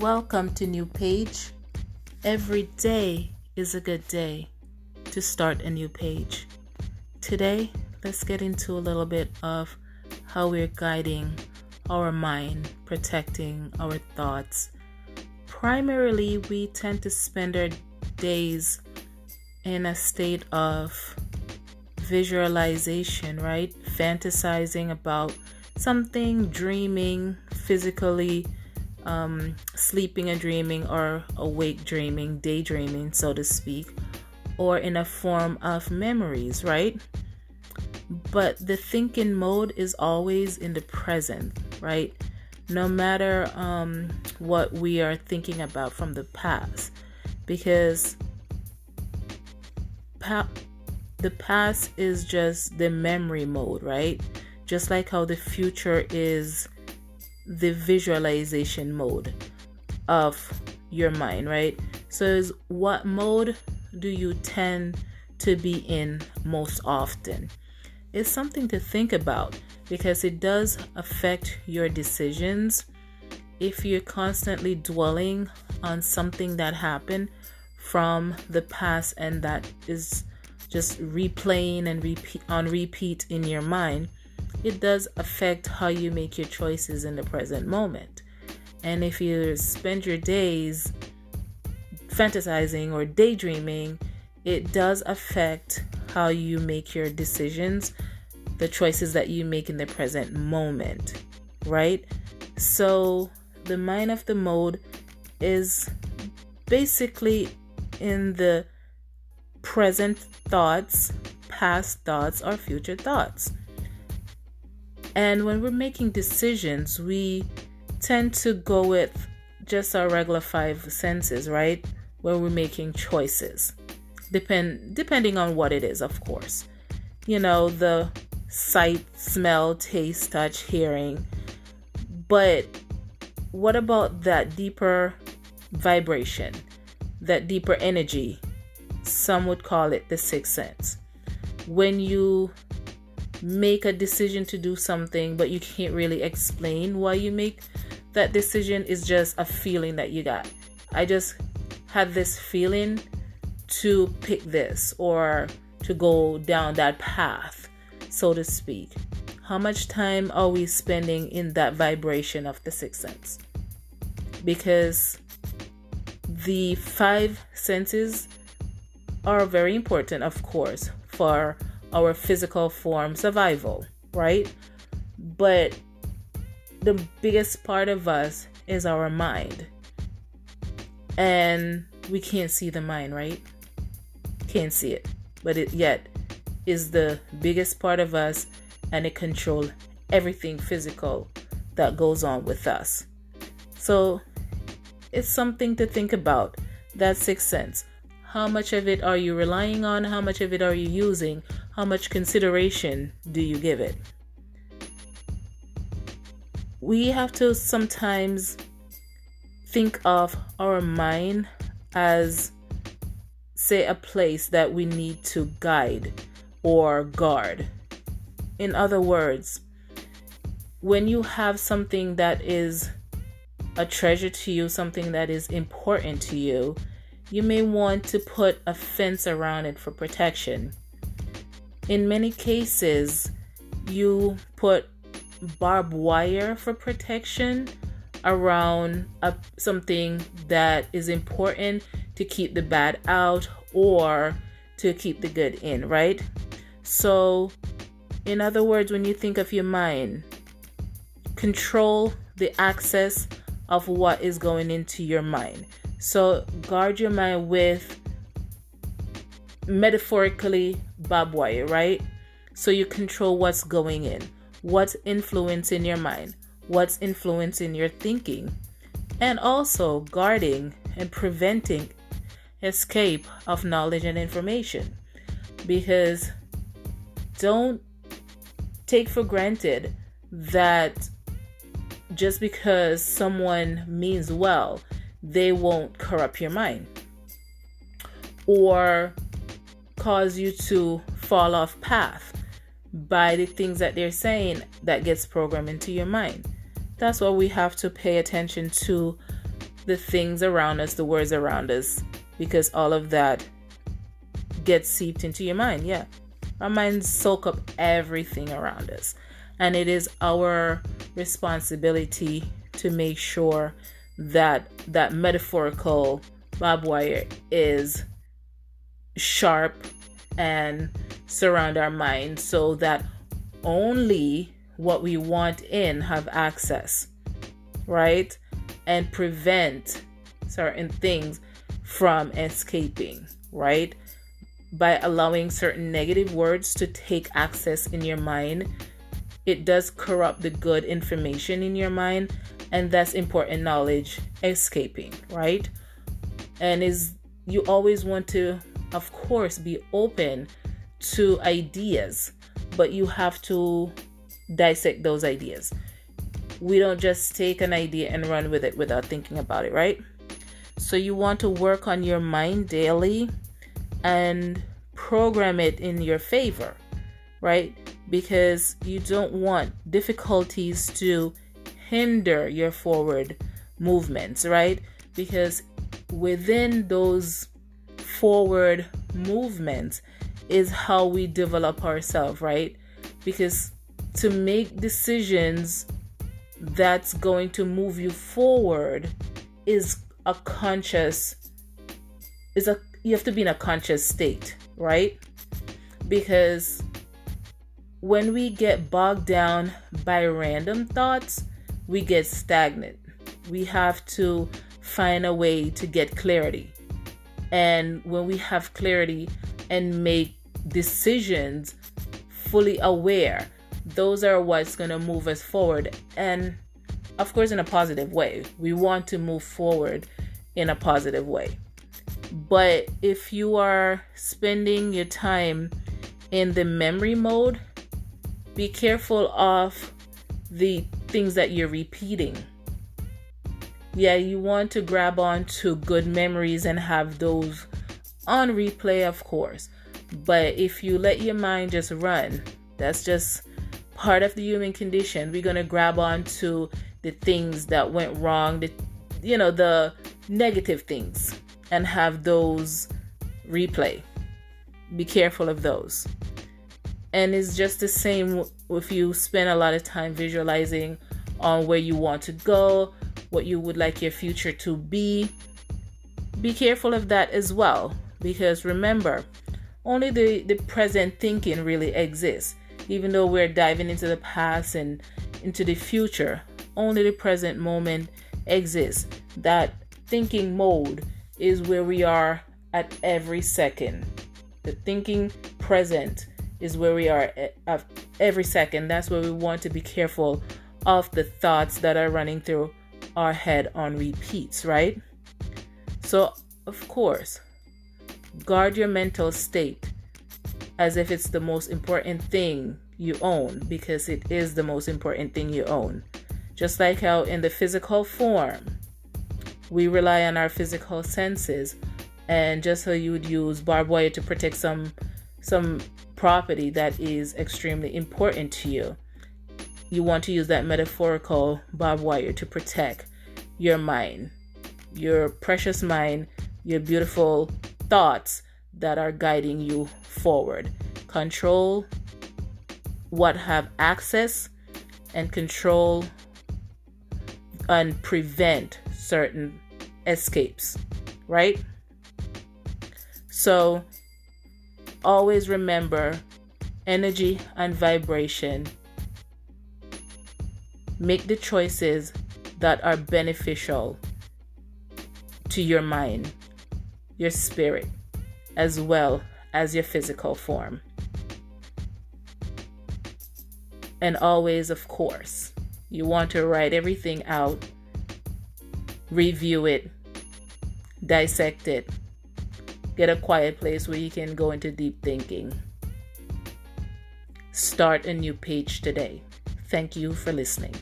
Welcome to New Page. Every day is a good day to start a new page. Today, let's get into a little bit of how we're guiding our mind, protecting our thoughts. Primarily, we tend to spend our days in a state of visualization, right? Fantasizing about something, dreaming, physically um, sleeping and dreaming, or awake dreaming, daydreaming, so to speak, or in a form of memories, right? But the thinking mode is always in the present, right? No matter um, what we are thinking about from the past, because pa- the past is just the memory mode, right? Just like how the future is the visualization mode of your mind, right? So, is what mode do you tend to be in most often? It's something to think about because it does affect your decisions. If you're constantly dwelling on something that happened from the past and that is just replaying and repeat on repeat in your mind, it does affect how you make your choices in the present moment. And if you spend your days fantasizing or daydreaming, it does affect how you make your decisions, the choices that you make in the present moment, right? So, the mind of the mode is basically in the present thoughts, past thoughts, or future thoughts. And when we're making decisions, we tend to go with just our regular five senses, right? Where we're making choices. Depend depending on what it is, of course. You know, the sight, smell, taste, touch, hearing. But what about that deeper vibration, that deeper energy? Some would call it the sixth sense. When you make a decision to do something, but you can't really explain why you make that decision, is just a feeling that you got. I just had this feeling to pick this or to go down that path, so to speak. How much time are we spending in that vibration of the sixth sense? Because the five senses are very important, of course, for our physical form survival, right? But the biggest part of us is our mind. And we can't see the mind, right? Can't see it. But it yet is the biggest part of us and it controls everything physical that goes on with us. So it's something to think about. That sixth sense. How much of it are you relying on? How much of it are you using? How much consideration do you give it? We have to sometimes think of our mind as, say, a place that we need to guide or guard. In other words, when you have something that is a treasure to you, something that is important to you, you may want to put a fence around it for protection. In many cases, you put barbed wire for protection around a, something that is important to keep the bad out or to keep the good in, right? So, in other words, when you think of your mind, control the access of what is going into your mind. So guard your mind with metaphorically barbed wire, right? So you control what's going in, what's influencing your mind, what's influencing your thinking, and also guarding and preventing escape of knowledge and information. Because don't take for granted that just because someone means well they won't corrupt your mind or cause you to fall off path by the things that they're saying that gets programmed into your mind. That's why we have to pay attention to the things around us, the words around us, because all of that gets seeped into your mind. Yeah. Our minds soak up everything around us. And it is our responsibility to make sure that that metaphorical barbed wire is sharp and surround our mind so that only what we want in have access right? And prevent certain things from escaping right? By allowing certain negative words to take access in your mind it does corrupt the good information in your mind and that's important knowledge escaping right? And is you always want to of course be open to ideas but you have to dissect those ideas. We don't just take an idea and run with it without thinking about it right? So you want to work on your mind daily and program it in your favor right? Because you don't want difficulties to hinder your forward movements, right? Because within those forward movement is how we develop ourselves, right? Because to make decisions that's going to move you forward is a conscious is a you have to be in a conscious state, right? Because when we get bogged down by random thoughts, we get stagnant. We have to find a way to get clarity. And when we have clarity and make decisions fully aware, those are what's going to move us forward. And of course, in a positive way. We want to move forward in a positive way. But if you are spending your time in the memory mode, be careful of the things that you're repeating. Yeah, you want to grab on to good memories and have those on replay, of course. But if you let your mind just run, that's just part of the human condition. We're to grab on to the things that went wrong, the you know, the negative things and have those replay. Be careful of those. And it's just the same if you spend a lot of time visualizing on where you want to go, what you would like your future to be. Be careful of that as well because remember, only the, the present thinking really exists. Even though we're diving into the past and into the future, only the present moment exists. That thinking mode is where we are at every second. The thinking present is where we are at every second. That's where we want to be careful of the thoughts that are running through our head on repeats, right? So, of course, guard your mental state as if it's the most important thing you own because it is the most important thing you own. Just like how in the physical form, we rely on our physical senses, and just how you would use barbed wire to protect some some property that is extremely important to you. You want to use that metaphorical barbed wire to protect your mind, your precious mind, your beautiful thoughts that are guiding you forward. Control what have access and control and prevent certain escapes, right? So always remember energy and vibration. Make the choices that are beneficial to your mind, your spirit, as well as your physical form. And always, of course, you want to write everything out, review it, dissect it, Get a quiet place where you can go into deep thinking. Start a new page today. Thank you for listening.